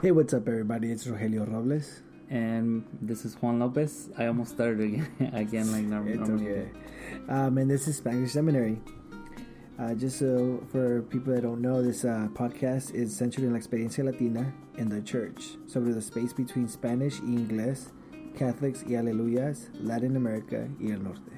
Hey, what's up, everybody? It's Rogelio Robles. And this is Juan Lopez. I almost started again, again like normal. It's okay. Um, and this is Spanglish Seminary. Uh, just so for people that don't know, this uh, podcast is centered in la experiencia latina in the church, sobre the space between Spanish y inglés, Catholics y Aleluyas, Latin America y el Norte.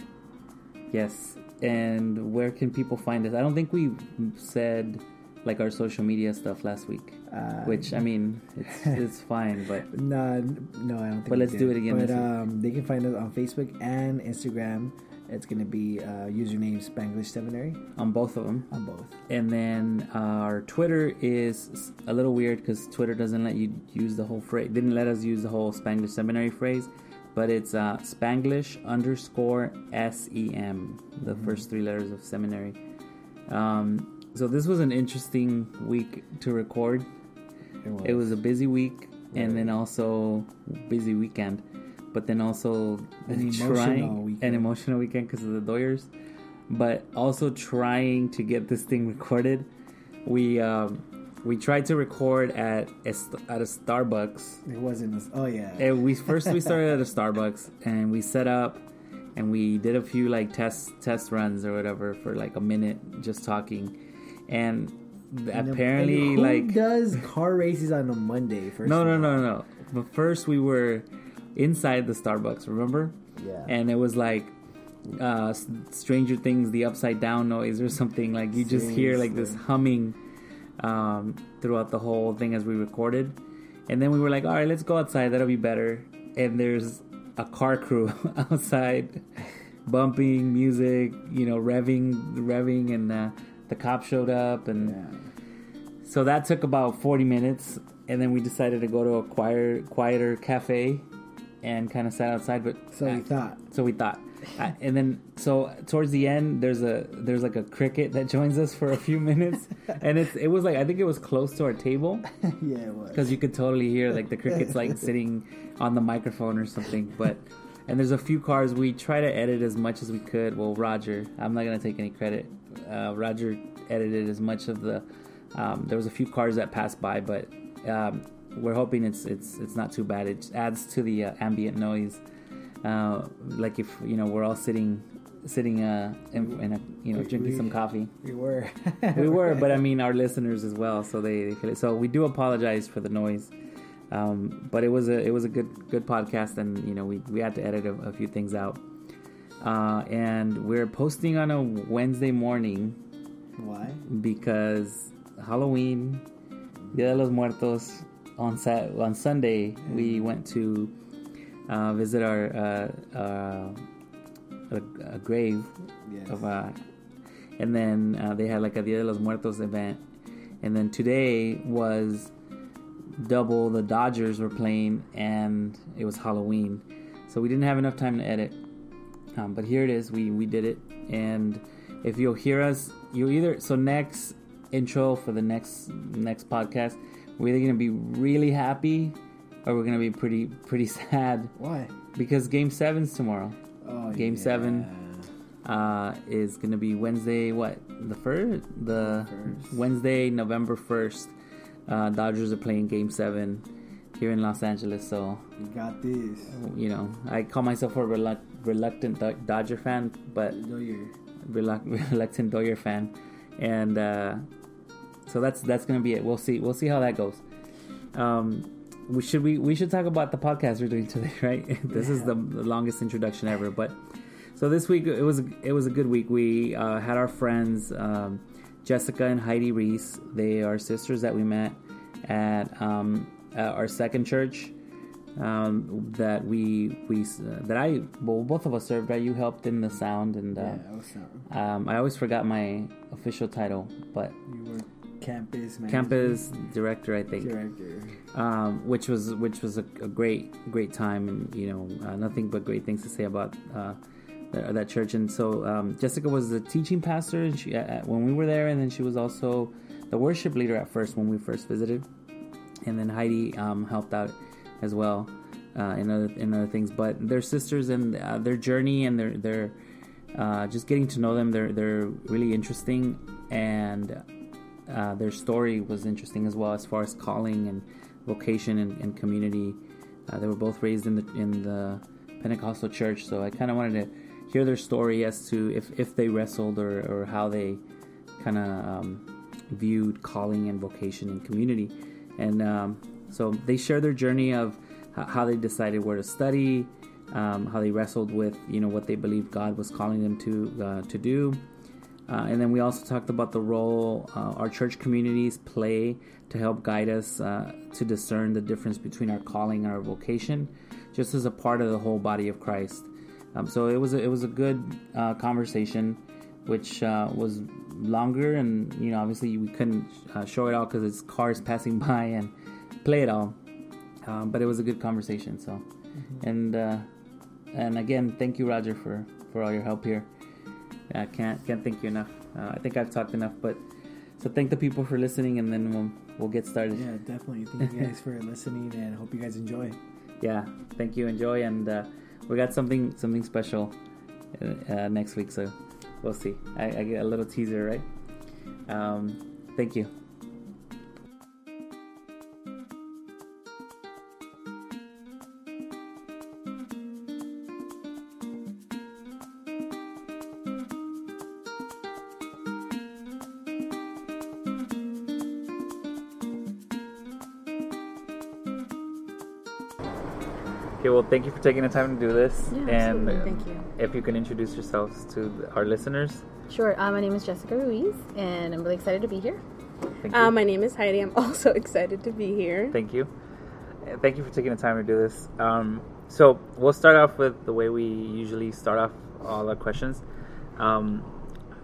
Yes. And where can people find us? I don't think we said like our social media stuff last week. Uh, Which I mean, it's it's fine, but No, no, I don't think. But let's did. do it again But um, they can find us on Facebook and Instagram. It's gonna be uh, username Spanglish Seminary on both of them. on both. And then our Twitter is a little weird because Twitter doesn't let you use the whole phrase. Didn't let us use the whole Spanglish seminary phrase, but it's uh, Spanglish underscore sem, the first three letters of seminary. Um, so this was an interesting week to record. It was a busy week, and then also busy weekend, but then also An emotional trying weekend. an emotional weekend because of the Doyers, but also trying to get this thing recorded. We um, we tried to record at a, at a Starbucks. It wasn't. As, oh yeah. And we first we started at a Starbucks and we set up and we did a few like test test runs or whatever for like a minute just talking, and And apparently who like does car races on a Monday? First no, no, all? no, no. But first we were inside the Starbucks, remember? Yeah. And it was like uh Stranger Things, the upside down noise or something. Like you just hear like this humming um throughout the whole thing as we recorded. And then we were like, all right, let's go outside. That'll be better. And there's a car crew outside, bumping music, you know, revving, revving, and uh, the cop showed up, and yeah. so that took about 40 minutes, and then we decided to go to a quieter, quieter cafe and kind of sat outside. But So we thought. so we thought, Uh, and then so towards the end, there's a there's like a cricket that joins us for a few minutes, and it's it was like I think it was close to our table yeah, it was. because you could totally hear like the crickets like sitting on the microphone or something. But and there's a few cars we try to edit as much as we could. Well, Roger, I'm not gonna take any credit. Uh, Roger edited as much of the. Um, there was a few cars that passed by, but um, we're hoping it's it's it's not too bad. It adds to the uh, ambient noise. Uh, like if you know we're all sitting sitting uh, in, in a you know We- drinking we- some coffee we were. we were, but I mean our listeners as well. So they, they so we do apologize for the noise. Um, but it was a it was a good good podcast, and you know we we had to edit a, a few things out. Uh, and we're posting on a Wednesday morning Why? because Halloween, Dia de los Muertos on Sat on Sunday we went to uh, visit our uh, uh, a, a grave Yes. of uh, and then uh, they had like a Dia de los Muertos event, and then today was double. The Dodgers were playing, and it was Halloween, so we didn't have enough time to edit. Um, but here it is. We we did it, and if you'll hear us, you either so next intro for the next next podcast, we're either gonna be really happy or we're gonna be pretty pretty sad Why? because Game Seven's tomorrow Oh, Game yeah. seven. uh, is going to be Wednesday. What the first? The First. Wednesday, November first. Uh, Dodgers are playing Game Seven here in Los Angeles. So you got this. you know, I call myself a reluct- reluctant Do- Dodger fan, but Know your reluct- reluctant Doyer fan, and uh, so that's that's going to be it. We'll see. We'll see how that goes. Um, we should we we should talk about the podcast we're doing today, right? this is the, the longest introduction ever, but so this week it was it was a good week. We uh, had our friends um, Jessica and Heidi Ruiz. They are sisters that we met at, um, at our second church um, that we we uh, that I well both of us served. Right, you helped in the sound and. Uh, yeah, I was um, I always forgot my official title, but You were campus manager, campus director, I think, director. um, which was which was a, a great great time, and you know uh, nothing but great things to say about uh, that, that church. And so um, Jessica was the teaching pastor, and she uh, when we were there, and then she was also the worship leader at first when we first visited, and then Heidi um, helped out as well uh, in other in other things. But they're sisters, and uh, their journey and their their uh, just getting to know them, they're they're really interesting, and uh, their story was interesting as well as far as calling and vocation and, and community. Uh, they were both raised in the in the Pentecostal church, so I kind of wanted to hear their story as to if, if they wrestled or, or how they kind of um, viewed calling and vocation and community. And um, so they share their journey of how they decided where to study, um, how they wrestled with you know what they believed God was calling them to uh, to do. Uh, and then we also talked about the role uh, our church communities play to help guide us uh, to discern the difference between our calling and our vocation, just as a part of the whole body of Christ. Um, so it was a, it was a good uh, conversation, which uh, was longer, and you know obviously we couldn't show it all because it's cars passing by and play it all. Um, but it was a good conversation. So, mm-hmm. and uh, and again, thank you, Roger, for for all your help here. I can't can't thank you enough. Uh, I think I've talked enough, but so thank the people for listening, and then we'll we'll get started. Yeah, definitely. Thank you guys for listening, and hope you guys enjoy. Yeah, thank you, enjoy, and uh, we got something something special uh, uh, next week, so we'll see. I, I, get a little teaser, right? Um, thank you. Thank you for taking the time to do this. Yeah, and absolutely. thank you. If you can introduce yourselves to our listeners. Sure. Uh, my name is Jessica Ruiz, and I'm really excited to be here. Thank you. Uh, my name is Heidi. I'm also excited to be here. Thank you. Thank you for taking the time to do this. Um, so we'll start off with the way we usually start off all our questions. Um,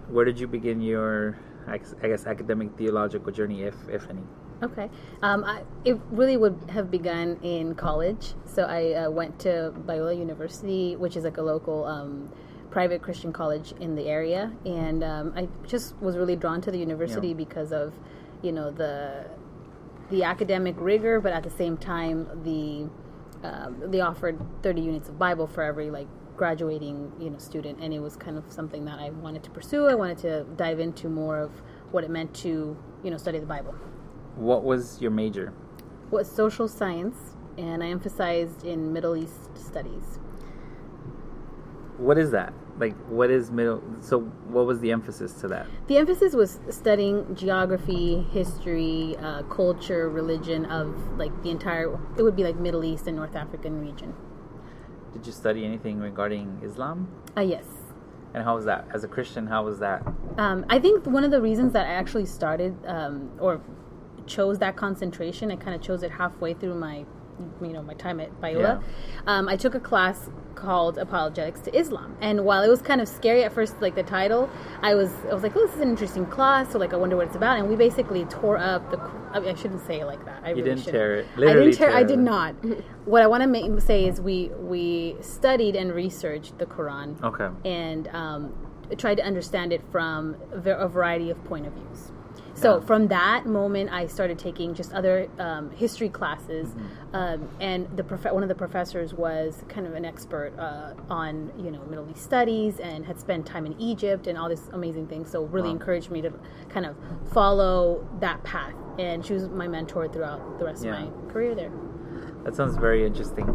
where did you begin your, I guess, academic theological journey, if if any? Okay. Um, I, it really would have begun in college. So I uh, went to Biola University, which is like a local um, private Christian college in the area, and um, I just was really drawn to the university yeah. because of, you know, the the academic rigor, but at the same time, the um, they offered 30 units of Bible for every like graduating you know student, and it was kind of something that I wanted to pursue. I wanted to dive into more of what it meant to you know study the Bible. What was your major? Was social science, and I emphasized in Middle East studies. What is that? Like, what is middle? So, what was the emphasis to that? The emphasis was studying geography, history, uh, culture, religion of like the entire. It would be like Middle East and North African region. Did you study anything regarding Islam? Uh, yes. And how was that? As a Christian, how was that? Um, I think one of the reasons that I actually started, um, or chose that concentration. I kind of chose it halfway through my, you know, my time at Biola. Yeah. Um, I took a class called Apologetics to Islam, and while it was kind of scary at first, like the title, I was I was like, oh, this is an interesting class. So like, I wonder what it's about. And we basically tore up the. I, mean, I shouldn't say it like that. I you really didn't tear it. Literally I didn't tear. tear I did not. what I want to make, say is we we studied and researched the Quran. Okay. And um, tried to understand it from a variety of point of views. So yeah. from that moment, I started taking just other um, history classes, mm-hmm. um, and the prof- one of the professors was kind of an expert uh, on you know Middle East studies and had spent time in Egypt and all this amazing things. So really wow. encouraged me to kind of follow that path, and she was my mentor throughout the rest yeah. of my career there. That sounds very interesting.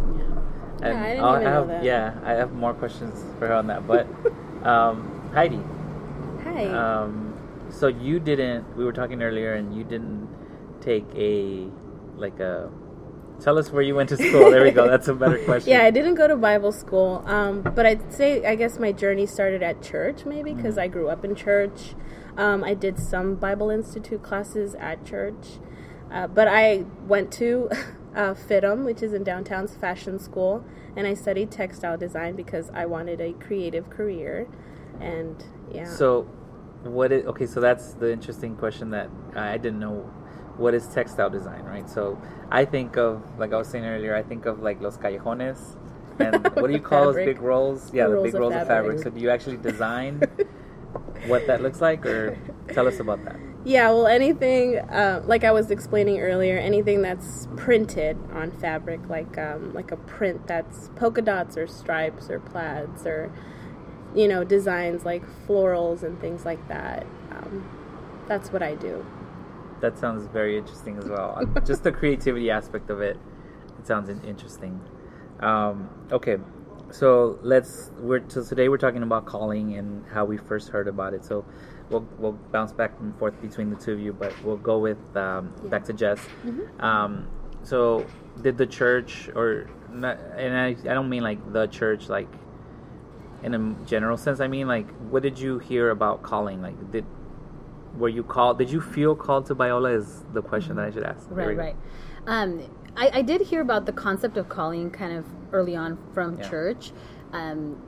Yeah, yeah I didn't even have, know that. Yeah, I have more questions for her on that, but um, Heidi. Hi. Um, so you didn't. We were talking earlier, and you didn't take a like a. Tell us where you went to school. There we go. That's a better question. yeah, I didn't go to Bible school, um, but I'd say I guess my journey started at church, maybe because mm-hmm. I grew up in church. Um, I did some Bible Institute classes at church, uh, but I went to uh, which is in downtown's fashion school, and I studied textile design because I wanted a creative career. And yeah. So what is okay? So that's the interesting question that I didn't know. What is textile design, right? So I think of like I was saying earlier. I think of like los callejones, and what do you call those big rolls? Yeah, the, the big rolls of fabric. of fabric. So do you actually design what that looks like, or tell us about that? Yeah, well, anything uh, like I was explaining earlier, anything that's printed on fabric, like um, like a print that's polka dots or stripes or plaids or you know, designs like florals and things like that. Um, that's what I do. that sounds very interesting as well. Uh, Just the creativity aspect of it, it sounds interesting. Um, okay, so let's. We're so today we're talking about calling and how we first heard about it. So we'll we'll bounce back and forth between the two of you, but we'll go with um, back to Jess. Um, so did the church or and I I don't mean like the church like in a general sense. I mean like what did you hear about calling? Like did were you called? Did you feel called to Biola? Is the question that I should ask. Right, right. Um, I, I did hear about the concept of calling kind of early on from Yeah. church, um,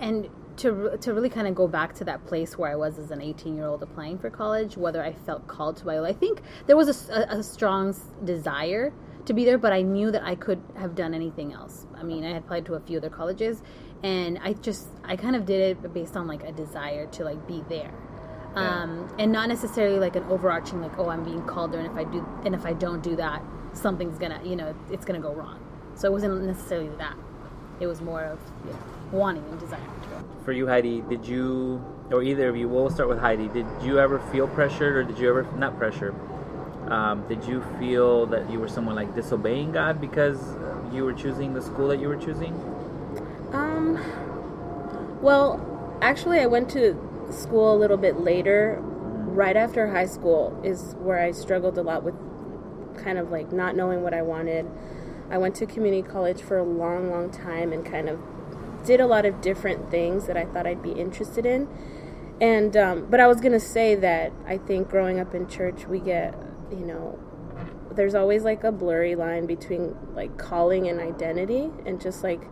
and to to really kind of go back to that place where I was as an 18 year old applying for college, whether I felt called to Biola. I think there was a strong desire to be there, but I knew that I could have done anything else. I mean, I had applied to a few other colleges, and I just I kind of did it based on like a desire to like be there um, and not necessarily like an overarching like oh i'm being called there and if i do and if i don't do that something's gonna you know it's gonna go wrong so it wasn't necessarily that it was more of you know, wanting and desiring to For you, Heidi, did you or either of you? We'll start with Heidi. Did you ever feel pressured, or did you ever not pressured? Um, did you feel that you were someone like disobeying God because you were choosing the school that you were choosing? Well, actually, I went to school a little bit later. Right after high school is where I struggled a lot with kind of like not knowing what I wanted. I went to community college for a long, long time and kind of did a lot of different things that I thought I'd be interested in. And, um, but I was going to say that I think growing up in church, we get, you know, there's always like a blurry line between like calling and identity and just like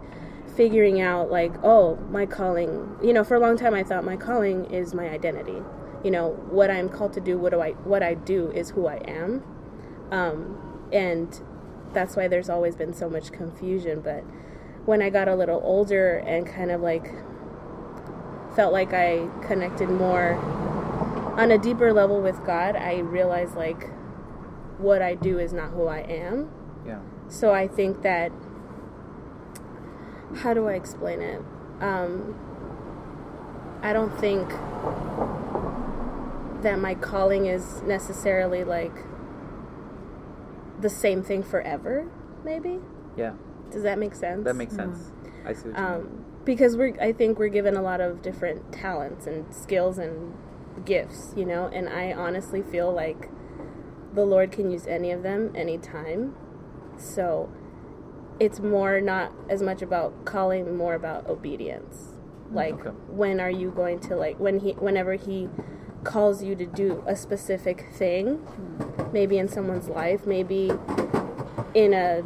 figuring out like oh my calling you know for a long time i thought my calling is my identity. You know what i'm called to do what do i what i do is who i am. Um, and that's why there's always been so much confusion. But when i got a little older and kind of like felt like i connected more on a deeper level with god i realized like what i do is not who i am. Yeah. so I think that how do I explain it? Um, I don't think that my calling is necessarily like the same thing forever. Maybe Yeah. does that make sense? That makes sense. I see what you mean. um, because we're I think we're given a lot of different talents and skills and gifts, you know, and I honestly feel like the Lord can use any of them anytime. So it's more not as much about calling, more about obedience. Like Okay. when are you going to like when he whenever he calls you to do a specific thing, maybe in someone's life, maybe in a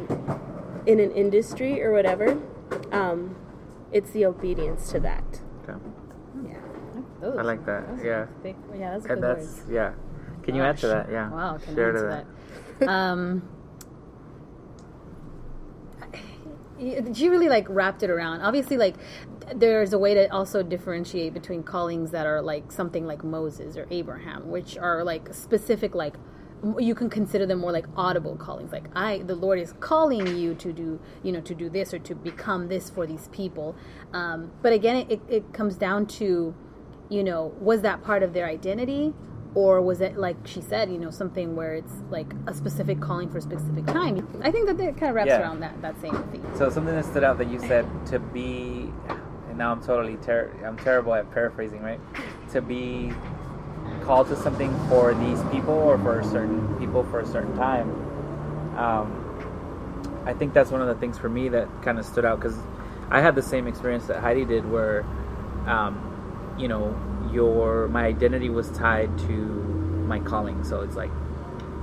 in an industry or whatever, um, it's the obedience to that. Okay. yeah Those- I like that. those Yeah. big- yeah that's a And that's words. yeah. Can you add to that? Yeah. Wow, can Share I to answer that? um, y- she really like wrapped it around. Obviously, like there's a way to also differentiate between callings that are like something like Moses or Abraham, which are like specific, like you can consider them more like audible callings. Like I, the Lord is calling you to do, you know, to do this or to become this for these people. Um, but again, it, it comes down to, you know, was that part of their identity? Or was it like she said you know something where it's like a specific calling for a specific time i think that it kind of wraps Yeah. around that that same theme So something that stood out that you said to be, and now I'm totally ter- I'm terrible at paraphrasing, right? To be called to something for these people or for certain people for a certain time. Um, I think that's one of the things for me that kind of stood out because I had the same experience that Heidi did, where, um, you know, your my identity was tied to my calling. So it's like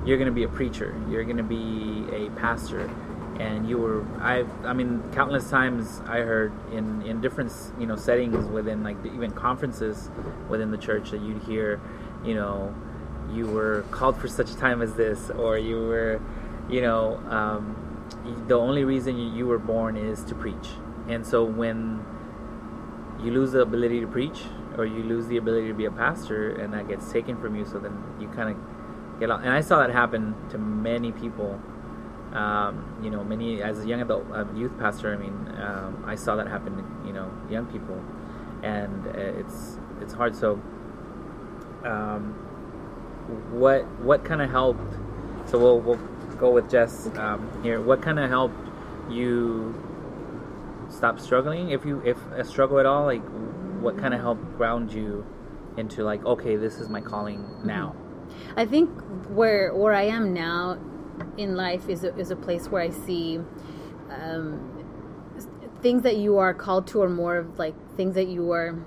you're to be a preacher you're to be a pastor and you were i i mean countless times i heard in in different you know settings within like even conferences within the church that you'd hear you know you were called for such a time as this or you were you know um, the only reason you were born is to preach and so when you lose the ability to preach or you lose the ability to be a pastor and that gets taken from you so then you kind of get out and i saw that happen to many people um, you know many as a young adult uh, youth pastor i mean um, i saw that happen to you know young people and uh, it's it's hard so um, what what kind of helped? So we'll we'll go with Jess um, here. What kind of helped you stop struggling? If you if a struggle at all, like what kind of helped ground you into like okay, this is my calling now. I think where where I am now in life is a, is a place where I see um, things that you are called to, or more of like things that you are.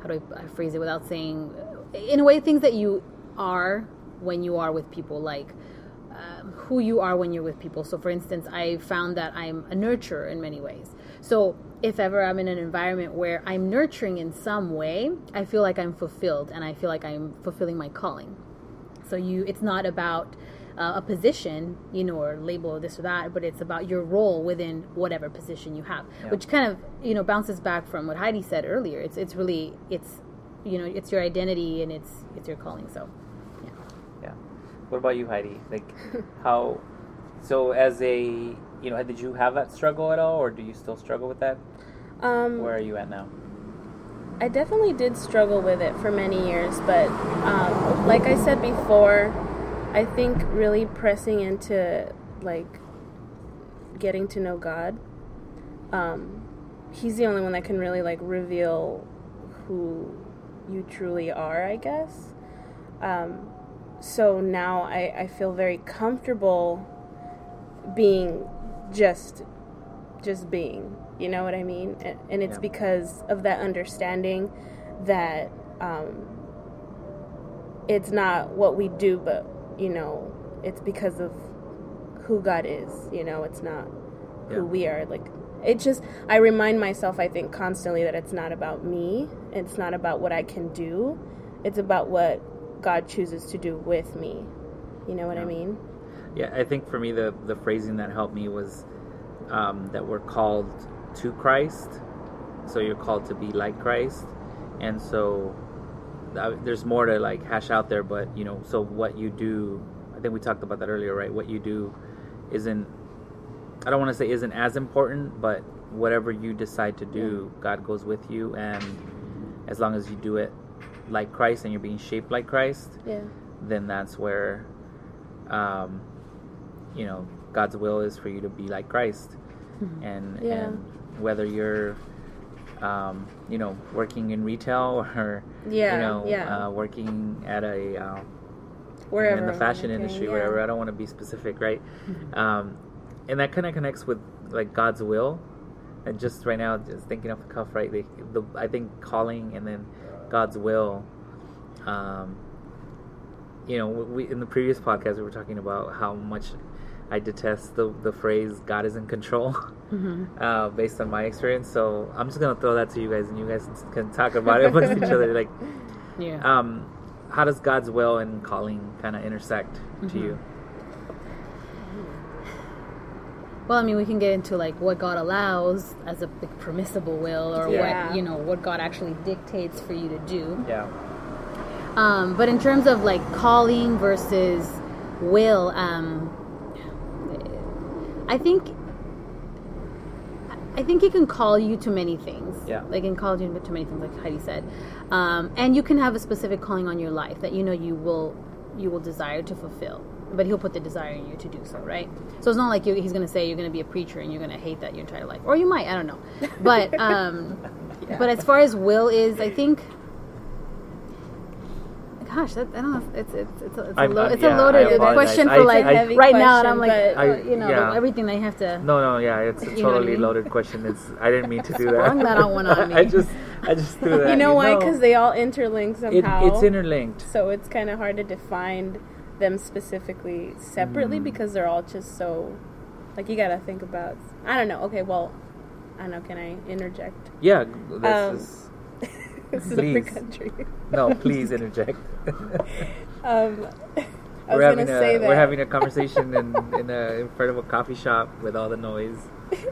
How do I, I phrase it without saying? In a way, things that you are when you are with people, like um, who you are when you're with people. So, for instance, I found that I'm a nurturer in many ways. So, if ever I'm in an environment where I'm nurturing in some way, I feel like I'm fulfilled and I feel like I'm fulfilling my calling. So you, it's not about uh, a position, you know, or label or this or that, but it's about your role within whatever position you have, Yeah. which kind of you know bounces back from what Heidi said earlier. It's it's really it's you know it's your identity and it's it's your calling. So Yeah. Yeah. What about you, Heidi? Like how? So as a you know, did you have that struggle at all, or do you still struggle with that? Um, Where are you at now? I definitely did struggle with it for many years, but um, like I said before, I think really pressing into like getting to know God. Um, he's the only one that can really like reveal who you truly are, I guess. Um, so now I, I feel very comfortable being just just being you know what i mean and, and it's Yeah. because of that understanding that um, it's not what we do but you know it's because of who god is you know it's not Yeah. who we are like it just i remind myself i think constantly that it's not about me it's not about what i can do it's about what god chooses to do with me you know what i mean Yeah, I think for me the the phrasing that helped me was um, that we're called to Christ, so you're called to be like Christ, and so uh, there's more to like hash out there. But you know, so what you do, I think we talked about that earlier, right? What you do isn't. I don't want to say isn't as important, but whatever you decide to do, God goes with you, and as long as you do it like Christ and you're being shaped like Christ, yeah then that's where um, you know God's will is for you to be like Christ, and Yeah. and whether you're um, you know working in retail or Yeah, you know yeah. uh, working at a uh, wherever in the fashion industry, yeah. wherever. I don't want to be specific, right? Um, and that kind of connects with like God's will. And just right now, just thinking off the cuff, right? The, the I think calling and then God's will. Um, you know, we in the previous podcast we were talking about how much I detest the the phrase "God is in control," uh, based on my experience. So I'm just gonna throw that to you guys, and you guys can talk about it amongst each other. Like, yeah. um, how does God's will and calling kind of intersect to you? Well, I mean, we can get into like what God allows as a like, permissible will, or Yeah. what you know, what God actually dictates for you to do. Yeah. Um, but in terms of like calling versus will, um, I think I think he can call you to many things. Yeah. Like he can call you to many things, like Heidi said. Um, and you can have a specific calling on your life that you know you will you will desire to fulfill. But he'll put the desire in you to do so, right? So it's not like you, he's going to say you're going to be a preacher and you're going to hate that your entire life, or you might, I don't know. But um, but as far as will is, I think gosh, that, I don't know. If it's it's it's a, it's a, lo- it's yeah, a loaded question for like I- heavy right now, and I'm like, question, uh, you know, yeah. everything you have to. No, no, yeah, it's a I totally mean? loaded question. It's I didn't mean to do that. Sprung that on one on me. I just I just threw that. You know why? Because they all interlink it, somehow. it's interlinked. so it's kind of hard to define them specifically separately Mm. because they're all just so like you gotta think about i don't know okay well i don't know can i interject Yeah, this Um, is this is a free Please. country no. Please interject. um i we're was having gonna a say that we're having a conversation in in, a, in front of a coffee shop with all the noise.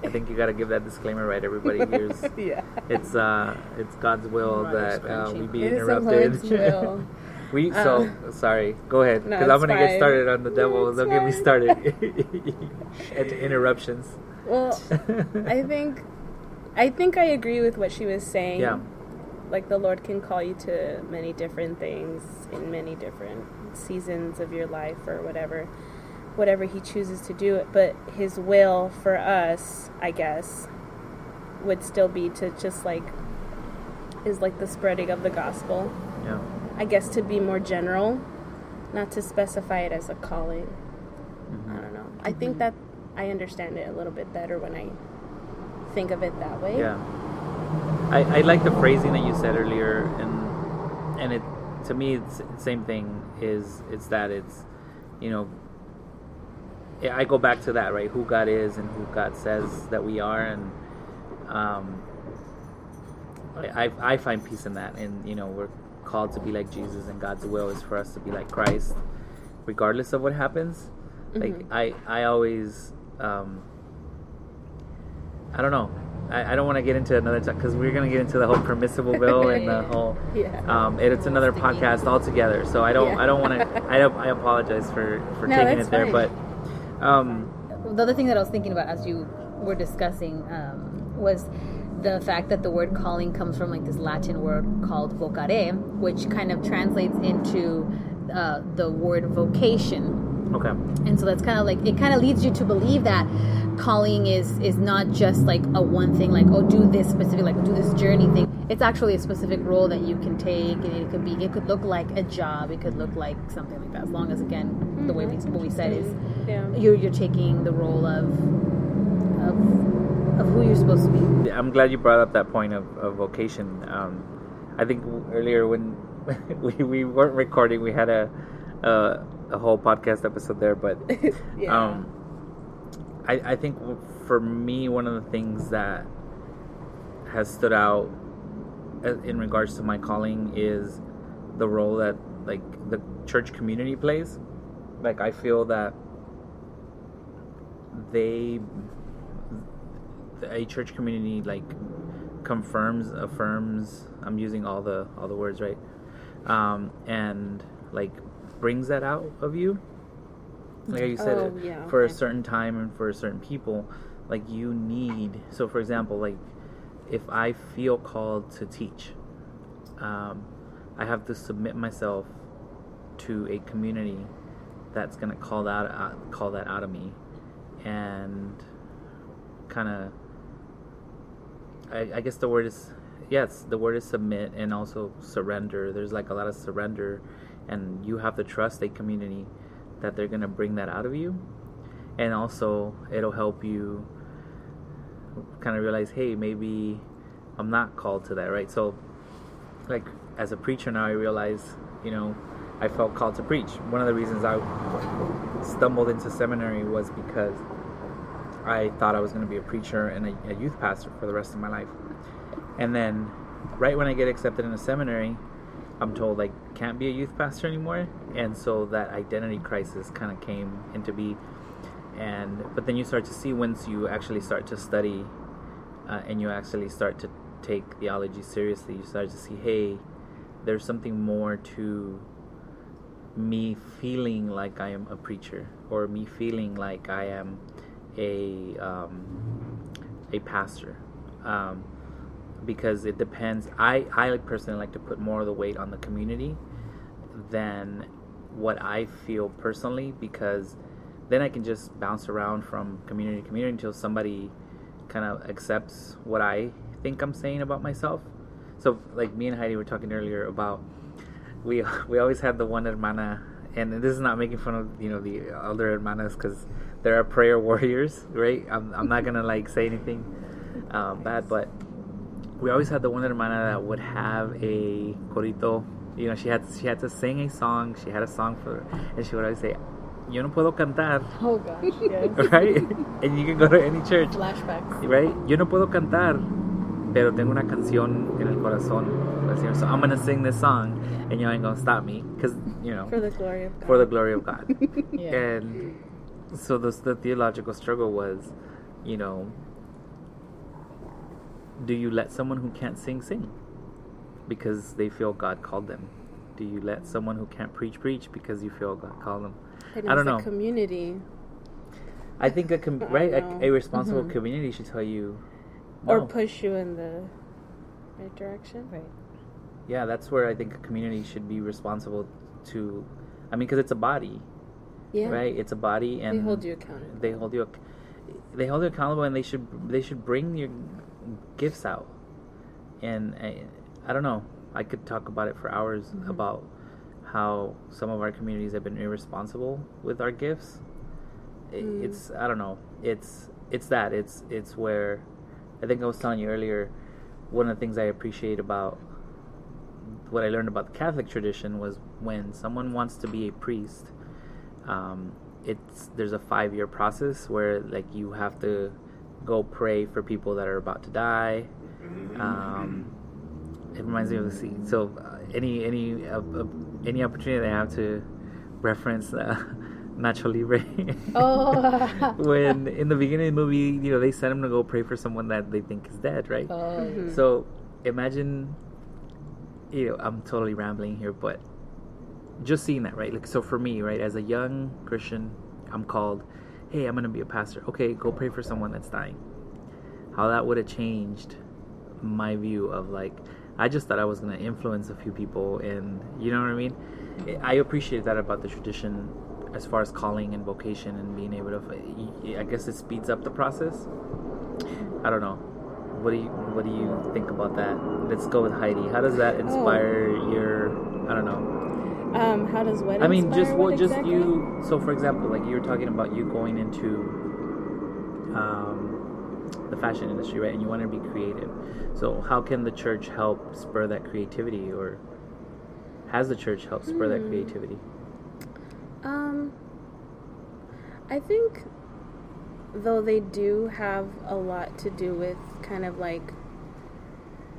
I think you got to give that disclaimer right. Everybody hears. yeah It's uh, it's God's will Rogers that uh, we be It is the interrupted. Lord's will. we so sorry. Go ahead, No, because I'm gonna get started on the devil. No, Don't get me started. At interruptions. well i think i think i agree with what she was saying Yeah. Like the lord can call you to many different things in many different seasons of your life or whatever whatever he chooses to do it but his will for us i guess would still be to just like is like the spreading of the gospel Yeah. i guess to be more general not to specify it as a calling Mm-hmm. i don't know i think that i understand it a little bit better when i think of it that way Yeah. I, I like the phrasing that you said earlier, and and it to me it's the same thing. Is it's that it's you know I go back to that right, who God is and who God says that we are, and um, I I I find peace in that, and you know we're called to be like Jesus, and God's will is for us to be like Christ, regardless of what happens. Like I I always um, I don't know. I, I don't want to get into another because we're going to get into the whole permissible will and the whole. Yeah. Um, it, it's another podcast altogether. So I don't. Yeah. I don't want to. I don't, I apologize for for No, taking it there, fine. but um, the other thing that I was thinking about as you were discussing um, was the fact that the word calling comes from like this Latin word called vocare, which kind of translates into uh, the word vocation. okay. And so that's kind of like it kind of leads you to believe that calling is is not just like a one thing like oh do this specific like do this journey thing. It's actually a specific role that you can take, and it could be it could look like a job, it could look like something like that. As long as again the way we what we said is yeah you're you're taking the role of of of who you're supposed to be. I'm glad you brought up that point of, of vocation. Um, I think earlier when we, we weren't recording, we had a, a a whole podcast episode there, but yeah um, I, I think for me, one of the things that has stood out in regards to my calling is the role that like the church community plays. Like I feel that they a church community like confirms affirms i'm using all the all the words right um and like brings that out of you like you said Oh, yeah, for a certain time and for certain people like you need so for example like if i feel called to teach um i have to submit myself to a community that's gonna call that out, call that out of me. And kind of I, I guess the word is yes the word is submit and also surrender. There's like a lot of surrender and you have to trust a community that they're gonna bring that out of you. And also it'll help you kind of realize hey maybe i'm not called to that right? So like as a preacher now i realize you know i felt called to preach. One of the reasons i stumbled into seminary was because I thought I was going to be a preacher and a, a youth pastor for the rest of my life. And then, right when I get accepted in a seminary, I'm told I can't be a youth pastor anymore, and so that identity crisis kind of came into be. And but then you start to see once you actually start to study, uh, and you actually start to take theology seriously, you start to see, hey, there's something more to me feeling like I am a preacher, or me feeling like I am a um, a pastor, um, because it depends. I I personally like to put more of the weight on the community than what I feel personally, because then I can just bounce around from community to community until somebody kind of accepts what I think I'm saying about myself. So, like me and Heidi were talking earlier about we we always had the one hermana, and this is not making fun of you know the other hermanas because there are prayer warriors, right? I'm I'm not gonna like say anything um, bad, but we always had the one hermana that would have a corito. You know, she had she had to sing a song. She had a song for, and she would always say, "Yo no puedo cantar," Oh gosh, yes. right? and you can go to any church Flashbacks. right? Yo no puedo cantar, pero tengo una canción en el corazón. So I'm gonna sing this song, and you ain't gonna stop me, because you know, for the glory of God. for the glory of God. Yeah. And so the the theological struggle was, you know, do you let someone who can't sing sing because they feel God called them? Do you let someone who can't preach preach because you feel God called them? And I don't a know. community I think a com- I right a, a responsible Mhm. community should tell you. or push you in the right direction. Right. yeah that's where i think a community should be responsible to I mean, because it's a body, Yeah. right? It's a body, and They hold you accountable. They hold you. ac- They hold you accountable, and they should they should bring your gifts out. And I, I don't know. I could talk about it for hours Mm-hmm. about how some of our communities have been irresponsible with our gifts. Mm. It's I don't know. It's it's that. It's it's where I think I was telling you earlier. One of the things I appreciate about what I learned about the Catholic tradition was when someone wants to be a priest, um, it's there's a five year process where like you have to go pray for people that are about to die. Um, it reminds me of the scene. So uh, any any uh, uh, any opportunity they have to reference uh, Nacho Libre. Oh. when in the beginning of the movie, you know, they send him to go pray for someone that they think is dead, right? Oh, Mhm. So imagine, you know, I'm totally rambling here, but just seeing that, right? Like, so for me, right, as a young Christian, I'm called, hey, I'm gonna be a pastor. Okay, go pray for someone that's dying. How that would have changed my view of like, I just thought I was gonna influence a few people, and you know what I mean. I appreciate that about the tradition, as far as calling and vocation and being able to. I guess it speeds up the process. I don't know. What do you What do you think about that? Let's go with Heidi. How does that oh. inspire your? I don't know. Um, how does what? I mean, just what what, just exactly? you. So, for example, like you were talking about you going into um, the fashion industry, right? And you want to be creative. So, how can the church help spur that creativity, or has the church helped spur that Hmm. creativity? Um, I think though they do have a lot to do with kind of like,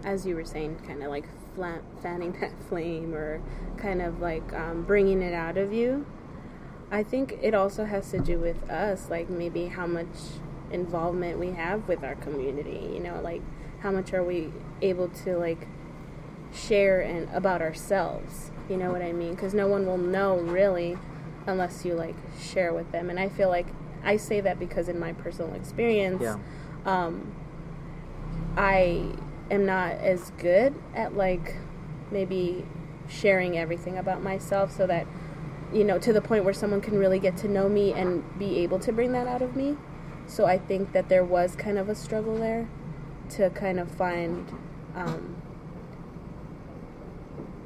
as you were saying, kind of like fla- fanning that flame or kind of like um, bringing it out of you. I think it also has to do with us, like maybe how much involvement we have with our community. You know, like how much are we able to like share and about ourselves. You know what I mean? Because no one will know really unless you like share with them. And I feel like I say that because in my personal experience, Yeah. um, I am not as good at like maybe sharing everything about myself so that you know to the point where someone can really get to know me and be able to bring that out of me. So I think that there was kind of a struggle there to kind of find um,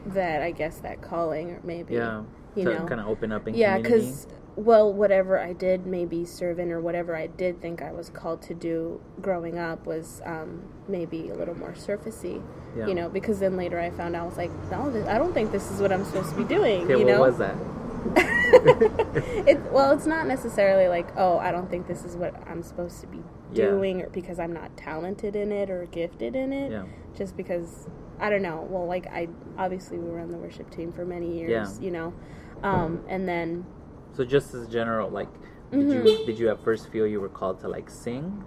that I guess that calling or maybe Yeah. you to know kind of open up in yeah community. because well whatever i did maybe serve in or whatever i did think i was called to do growing up was um, maybe a little more surfacey Yeah. you know because then later i found out i was like no th- i don't think this is what i'm supposed to be doing Okay, you what know was that? it, well it's not necessarily like oh i don't think this is what i'm supposed to be Yeah. doing or because i'm not talented in it or gifted in it Yeah. just because I don't know. Well, like I obviously we were on the worship team for many years, Yeah. you know, um, and then So just as general, like, did Mhm. you did you at first feel you were called to like sing,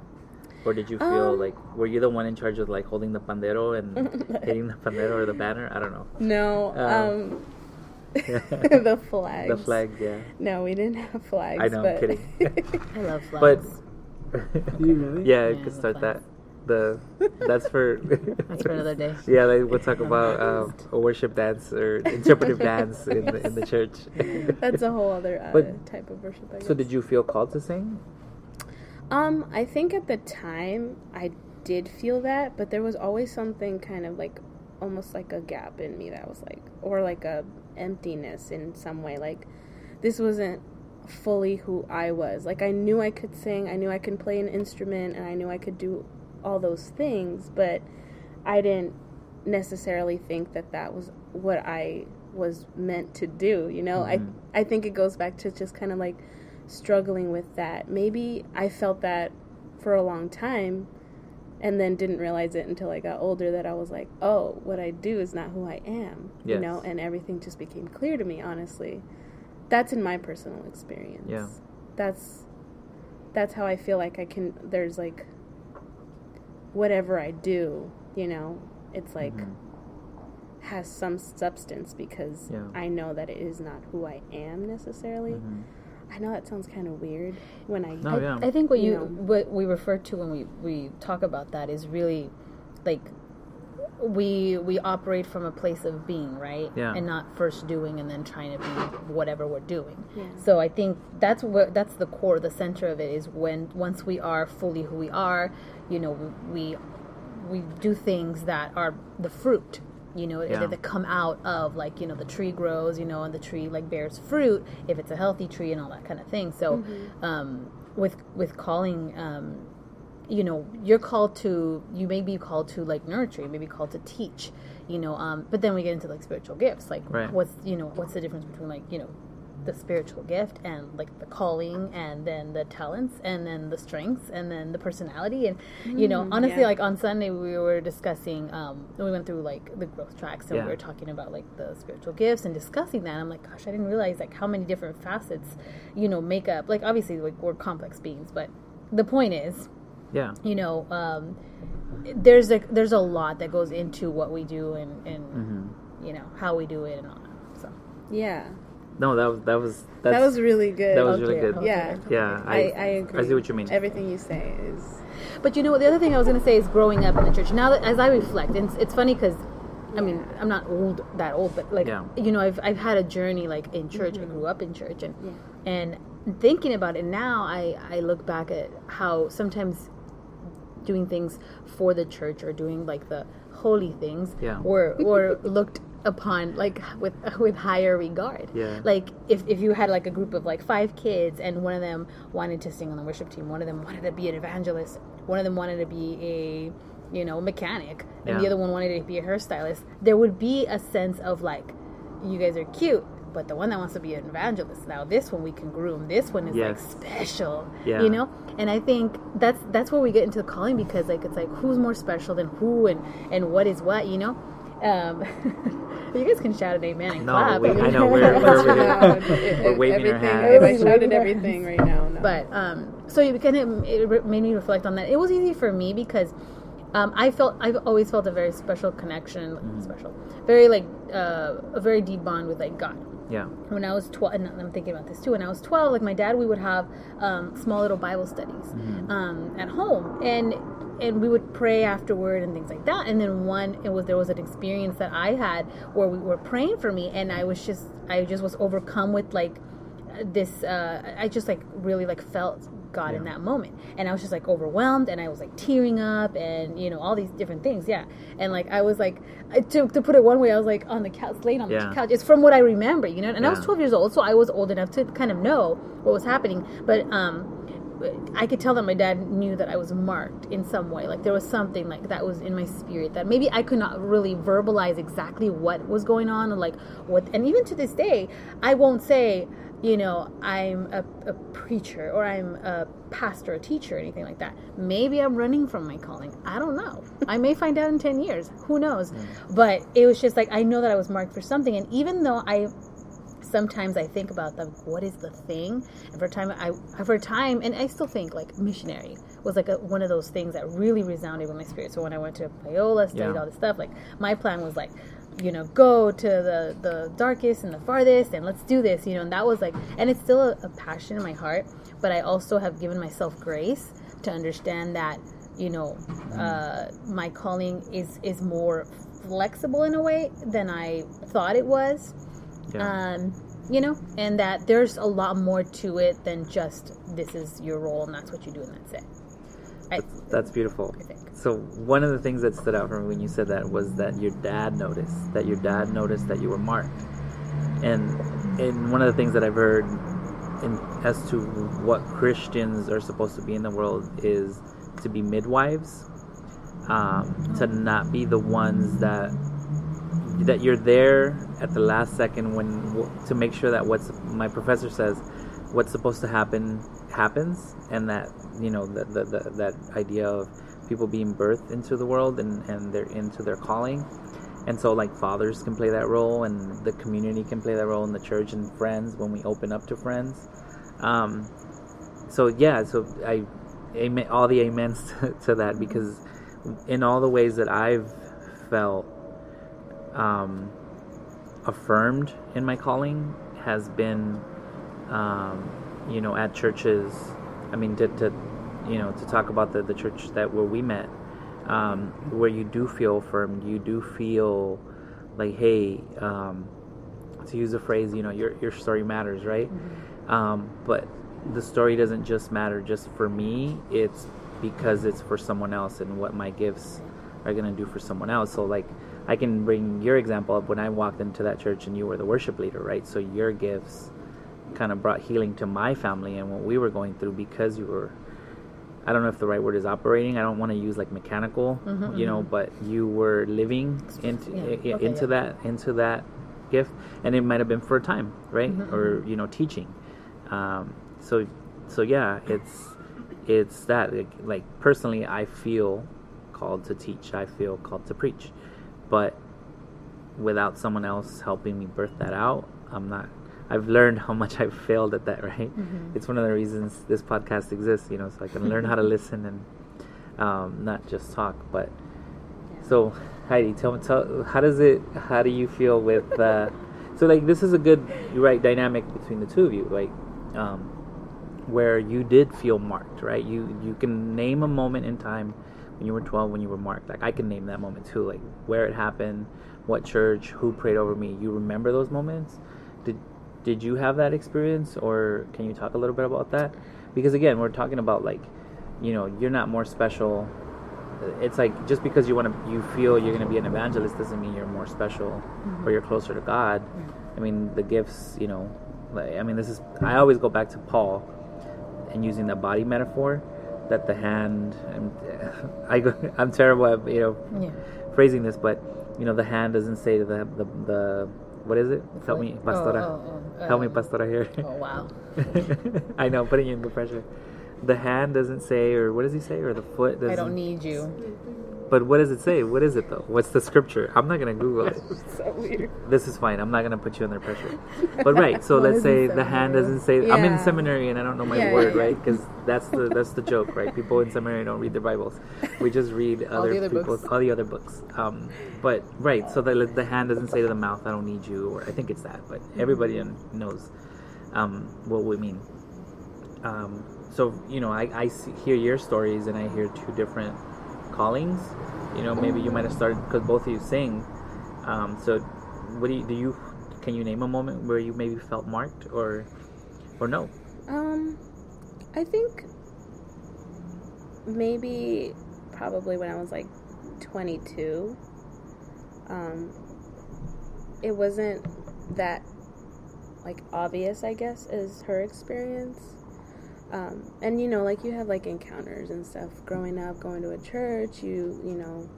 or did you feel Um, like were you the one in charge of like holding the pandero and hitting the pandero or the banner? I don't know. no, Um, um, the flags. The flag, yeah. No, we didn't have flags. I know, I'm kidding. I love But flags. Do you really? yeah, I Yeah, could start flags. that. The that's for That's for another day. Yeah, like, we'll talk about um, a worship dance or interpretive dance in the, in the church. That's a whole other uh, But- type of worship. I guess. So did you feel called to sing? Um, I think at the time I did feel that, but there was always something kind of like almost like a gap in me that was like or like a emptiness in some way. Like this wasn't fully who I was. Like I knew I could sing, I knew I could play an instrument, and I knew I could do all those things, but I didn't necessarily think that that was what I was meant to do, you know? Mhm. I I think it goes back to just kind of like struggling with that. Maybe I felt that for a long time and then didn't realize it until I got older that I was like, "Oh, what I do is not who I am." You know, and everything just became clear to me, honestly. That's in my personal experience. Yeah. That's that's how I feel like I can there's like whatever I do, you know, it's like Mhm. has some substance because Yeah. I know that it is not who I am necessarily. Mhm. I know that sounds kind of weird when I No, I, yeah. I think what You you, know. what we refer to when we, we talk about that is really like we we operate from a place of being right Yeah. and not first doing and then trying to be whatever we're doing Yeah. so i think that's where that's the core the center of it is when once we are fully who we are you know we we do things that are the fruit you know Yeah. that, that come out of like you know the tree grows you know and the tree like bears fruit if it's a healthy tree and all that kind of thing so um with with calling um you know you're called to you may be called to like nurture you may be called to teach you know um but then we get into like spiritual gifts like Right. what's you know what's the difference between like you know the spiritual gift and like the calling and then the talents and then the strengths and then the personality and you know honestly yeah. like on sunday we were discussing um we went through like the growth tracks and Yeah. we were talking about like the spiritual gifts and discussing that i'm like gosh i didn't realize like how many different facets you know make up like obviously like we're complex beings but the point is Yeah. you know um, there's a there's a lot that goes into what we do and, and Mm-hmm. you know how we do it and all that so Yeah. No, that was that was that's, That was really good. that was really good. okay. yeah. Yeah, I, I agree. I see what you mean. Everything you say is but you know what? the other thing i was going to say is growing up in the church now that as i reflect and it's, it's funny because I mean, I'm not old that old, but like Yeah. you know, I've I've had a journey like in church. I grew up in church, and and thinking about it now, I I look back at how sometimes doing things for the church or doing like the holy things Yeah. were were looked upon like with with higher regard. Yeah. Like if if you had like a group of like five kids and one of them wanted to sing on the worship team, one of them wanted to be an evangelist, one of them wanted to be a you know mechanic, and the other one wanted to be a hairstylist, there would be a sense of like you guys are cute. But the one that wants to be an evangelist now, this one we can groom. This one is like special, Yeah. you know. And I think that's that's where we get into the calling because like it's like who's more special than who and and what is what, you know. Um, you guys can shout an amen and No, clap. we, I mean- I know we're we're, No, we're waving our hands. If I shouted everything right now, no. But um, so it kind of it made me reflect on that. It was easy for me because um, I felt I've always felt a very special connection, Mm-hmm. special, very like uh, a very deep bond with like God. Yeah. When I was twelve, and I'm thinking about this too. When I was twelve, like my dad, we would have um, small little Bible studies um, at home, and and we would pray afterward and things like that. And then one, it was there was an experience that I had where we were praying for me, and I was just I just was overcome with like this uh, i just like really like felt god in that moment and i was just like overwhelmed and i was like tearing up and you know all these different things yeah and like i was like to, to put it one way i was like on the couch laying on Yeah. the couch it's from what i remember you know and i was 12 years old so i was old enough to kind of know what was happening but um I could tell that my dad knew that I was marked in some way. Like there was something like that was in my spirit that maybe I could not really verbalize exactly what was going on or like what. And even to this day, I won't say, you know, I'm a, a preacher or I'm a pastor, a teacher, or anything like that. Maybe I'm running from my calling. I don't know. I may find out in 10 years. Who knows? But it was just like, I know that I was marked for something. And even though I sometimes I think about them. What is the thing? And for a time, I for a time, and I still think like missionary was like a, one of those things that really resounded with my spirit. So when I went to Biola, studied Yeah. all this stuff, like my plan was like, you know, go to the the darkest and the farthest, and let's do this, you know. And that was like, and it's still a, a passion in my heart. But I also have given myself grace to understand that, you know, uh, my calling is is more flexible in a way than I thought it was Yeah. um, you know, and that there's a lot more to it than just this is your role and that's what you do and that's it. I, That's beautiful. So one of the things that stood out for me when you said that was that your dad noticed that your dad noticed that you were marked, and and one of the things that I've heard in, as to what Christians are supposed to be in the world is to be midwives, um, to not be the ones that that you're there at the last second when to make sure that what's my professor says what's supposed to happen happens. And that you know that the, the, that idea of people being birthed into the world and, and they're into their calling and so like fathers can play that role and the community can play that role in the church and friends when we open up to friends um, so yeah so i amen all the amens to, to that because in all the ways that i've felt um, affirmed in my calling has been, um, you know, at churches. I mean, to, to you know, to talk about the, the church that where we met, um, where you do feel affirmed, you do feel like, hey, um, to use a phrase, you know, your your story matters, right? Um, but the story doesn't just matter just for me. It's because it's for someone else and what my gifts are gonna do for someone else. So like, I can bring your example of when I walked into that church and you were the worship leader, right? So your gifts kind of brought healing to my family and what we were going through because you were I don't know if the right word is operating. I don't want to use like mechanical, mm-hmm, you know, mm-hmm. but you were living into Yeah. Okay, into yeah. that into that gift, and it might have been for a time, right? Mm-hmm, or you know, teaching. Um, so so yeah, it's it's that like, like personally, I feel called to teach. I feel called to preach, but without someone else helping me birth that out, I'm not. I've learned how much I've failed at that. Right? It's one of the reasons this podcast exists. You know, so I can learn how to listen and um, not just talk. But so Heidi, tell me, tell, how does it? How do you feel with? Uh, so like, this is a good right dynamic between the two of you, like. Um, where you did feel marked, right? You you can name a moment in time when you were 12 when you were marked. Like I can name that moment too, like where it happened, what church, who prayed over me. You remember those moments? Did did you have that experience or can you talk a little bit about that? Because again, we're talking about like, you know, you're not more special. It's like just because you want to you feel you're going to be an evangelist doesn't mean you're more special or you're closer to God. Mm-hmm. I mean, the gifts, you know, like, I mean, this is I always go back to Paul and using the body metaphor that the hand and I go, I'm terrible at you know Yeah. phrasing this, but you know the hand doesn't say to the the, the what is it? Help me, pastora. Oh, oh, oh, Help me, um, pastora here. Oh wow. I know, putting you in the pressure. The hand doesn't say, or what does he say, or the foot doesn't. I don't need you. But what does it say? What is it though? What's the scripture? I'm not gonna Google it. so weird. This is fine. I'm not gonna put you under pressure. But right, so let's say the hand doesn't say. I'm in seminary and I don't know my Yeah, word, yeah, right? Because that's the that's the joke, right? People in seminary don't read their Bibles. We just read other, the other people's books. all the other books. Um, but right, so the the hand doesn't say to the mouth, "I don't need you," or I think it's that. But everybody knows um, what we mean. Um, so you know, I, I see, hear your stories and I hear two different callings. You know, maybe you might have started because both of you sing. Um, so, what do you do? You can you name a moment where you maybe felt marked or or no? Um, I think maybe probably when I was like 22. Um, it wasn't that like obvious, I guess, as her experience. Um, and you know, like you have like encounters and stuff growing up, going to a church. You you know,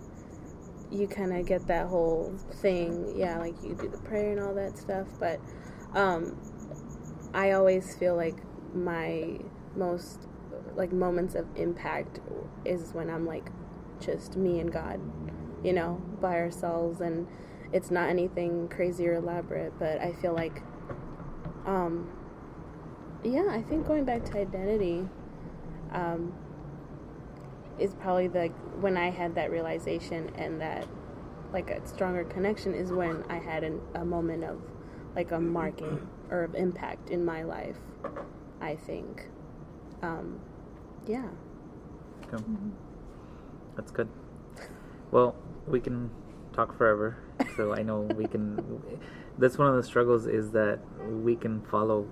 you kind of get that whole thing. Yeah, like you do the prayer and all that stuff. But um, I always feel like my most like moments of impact is when I'm like just me and God, you know, by ourselves and it's not anything crazy or elaborate, but I feel like um yeah, I think going back to identity um is probably the when I had that realization and that like a stronger connection is when I had an, a moment of like a marking or of impact in my life. I think, um, yeah. Okay. That's good. Well, we can talk forever. So I know we can. That's one of the struggles is that we can follow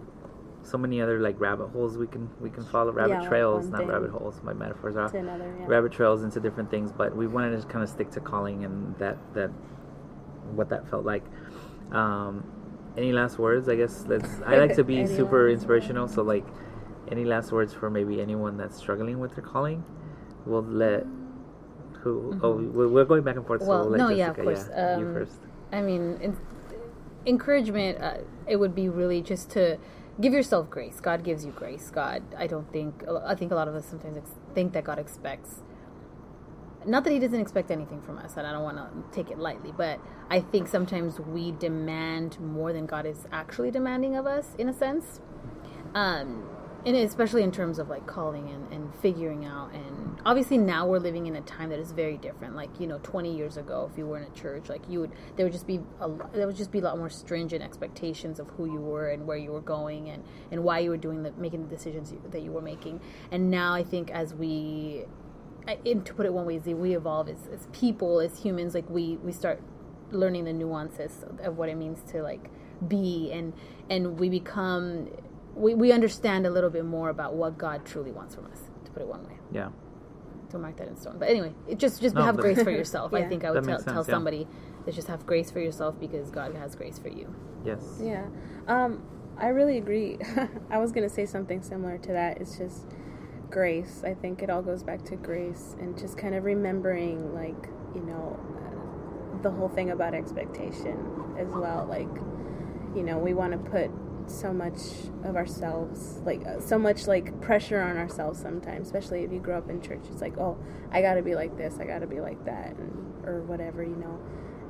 so many other like rabbit holes. We can we can follow rabbit Yeah, trails, not rabbit holes. My metaphors are another, yeah. rabbit trails into different things. But we wanted to kind of stick to calling and that that what that felt like. Um, any last words? I guess let's. I like to be super inspirational. So like, any last words for maybe anyone that's struggling with their calling? We'll let who? Oh, we're we're going back and forth. so Mm-hmm. Well, we'll let no, yeah, of course. yeah, you Um, first. I mean, in, encouragement. Uh, it would be really just to give yourself grace. God gives you grace. God, I don't think. I think a lot of us sometimes ex- think that God expects. Not that He doesn't expect anything from us, and I don't want to take it lightly, but I think sometimes we demand more than God is actually demanding of us, in a sense. Um, and especially in terms of like calling and, and figuring out and obviously now we're living in a time that is very different like you know 20 years ago if you were in a church like you would there would just be a there would just be a lot more stringent expectations of who you were and where you were going and and why you were doing the making the decisions you, that you were making and now i think as we and to put it one way, is we evolve as, as people, as humans. Like we we start learning the nuances of what it means to like be, and and we become we, we understand a little bit more about what God truly wants from us. To put it one way, Yeah. don't mark that in stone. But anyway, it just just No, have grace for yourself. I think I would tell, makes tell sense, yeah. somebody is just have grace for yourself because God has grace for you. Yes. Yeah. Um, I really agree. I was going to say something similar to that. It's just grace. I think it all goes back to grace and just kind of remembering, like, you know, uh, the whole thing about expectation as well. Like, you know, we want to put so much of ourselves, like, uh, so much, like, pressure on ourselves sometimes, especially if you grow up in church. It's like, oh, I got to be like this, I got to be like that, and, or whatever, you know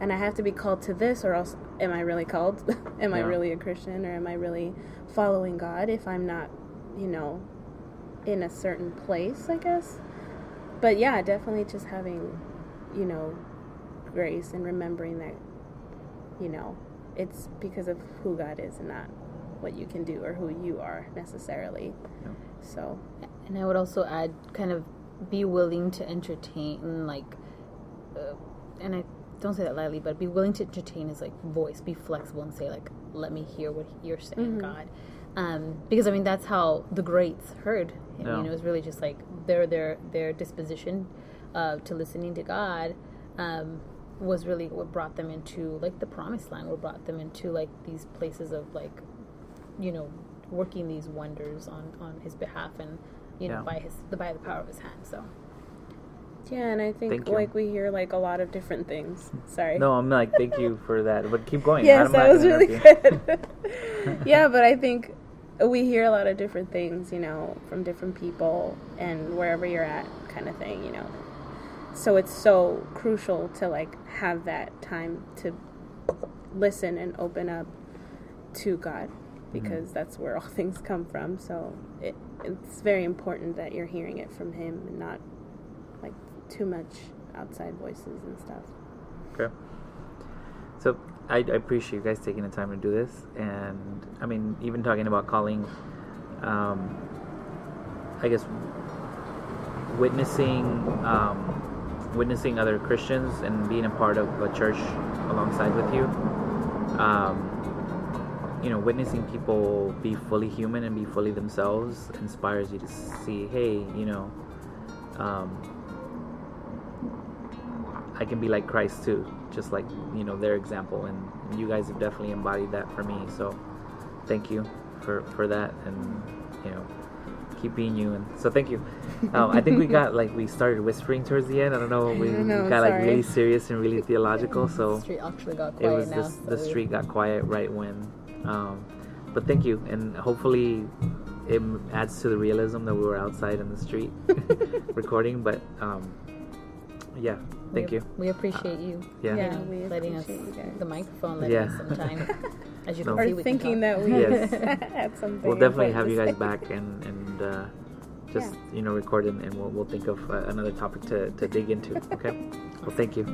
and I have to be called to this, or else am I really called? am I really a Christian, or am I really following God if I'm not, you know, in a certain place, I guess? But yeah, definitely just having, you know, grace and remembering that, you know, it's because of who God is and not what you can do or who you are necessarily. Yeah. So, And I would also add, kind of be willing to entertain, like, uh, and I don't say that lightly, but be willing to entertain his like voice. Be flexible and say like, "Let me hear what you're saying, Mhm. God," um, because I mean that's how the greats heard. him. Yeah. You know, it's really just like their their their disposition uh, to listening to God. Um, was really what brought them into like the promised land what brought them into like these places of like you know working these wonders on on his behalf and you know Yeah. by his by the power of his hand so yeah, and I think Thank you. like we hear like a lot of different things. Sorry. No, I'm like, thank you for that. But keep going. Yes, that was really good. yeah, but I think we hear a lot of different things, you know, from different people and wherever you're at, kind of thing, you know. So it's so crucial to like have that time to listen and open up to God because that's where all things come from. So it, it's very important that you're hearing it from Him and not like too much outside voices and stuff. Okay. So I, I appreciate you guys taking the time to do this, and I mean, even talking about calling, um, I guess, witnessing, um, witnessing other Christians and being a part of a church alongside with you. Um, you know, witnessing people be fully human and be fully themselves inspires you to see, hey, you know, um, I can be like Christ too, just like you know their example, and you guys have definitely embodied that for me. So, thank you for for that, and you know, keep being you. And so, thank you. Um, I think we got like we started whispering towards the end. I don't know. We, don't know, we got like really serious and really theological. So the street actually got quiet. it was now this, so the street got quiet right when. Um, but thank you, and hopefully it adds to the realism that we were outside in the street recording. But um, yeah, thank we, you. we appreciate you Yeah. Yeah, we letting us you guys. the microphone letting Yeah. us some time as you No. can Or see we can thinking talk. that we Yes. had something. We'll definitely have you guys say. back and and uh, just Yeah. you know record and, and we'll we'll think of uh, another topic to to dig into. Okay. Well, thank you.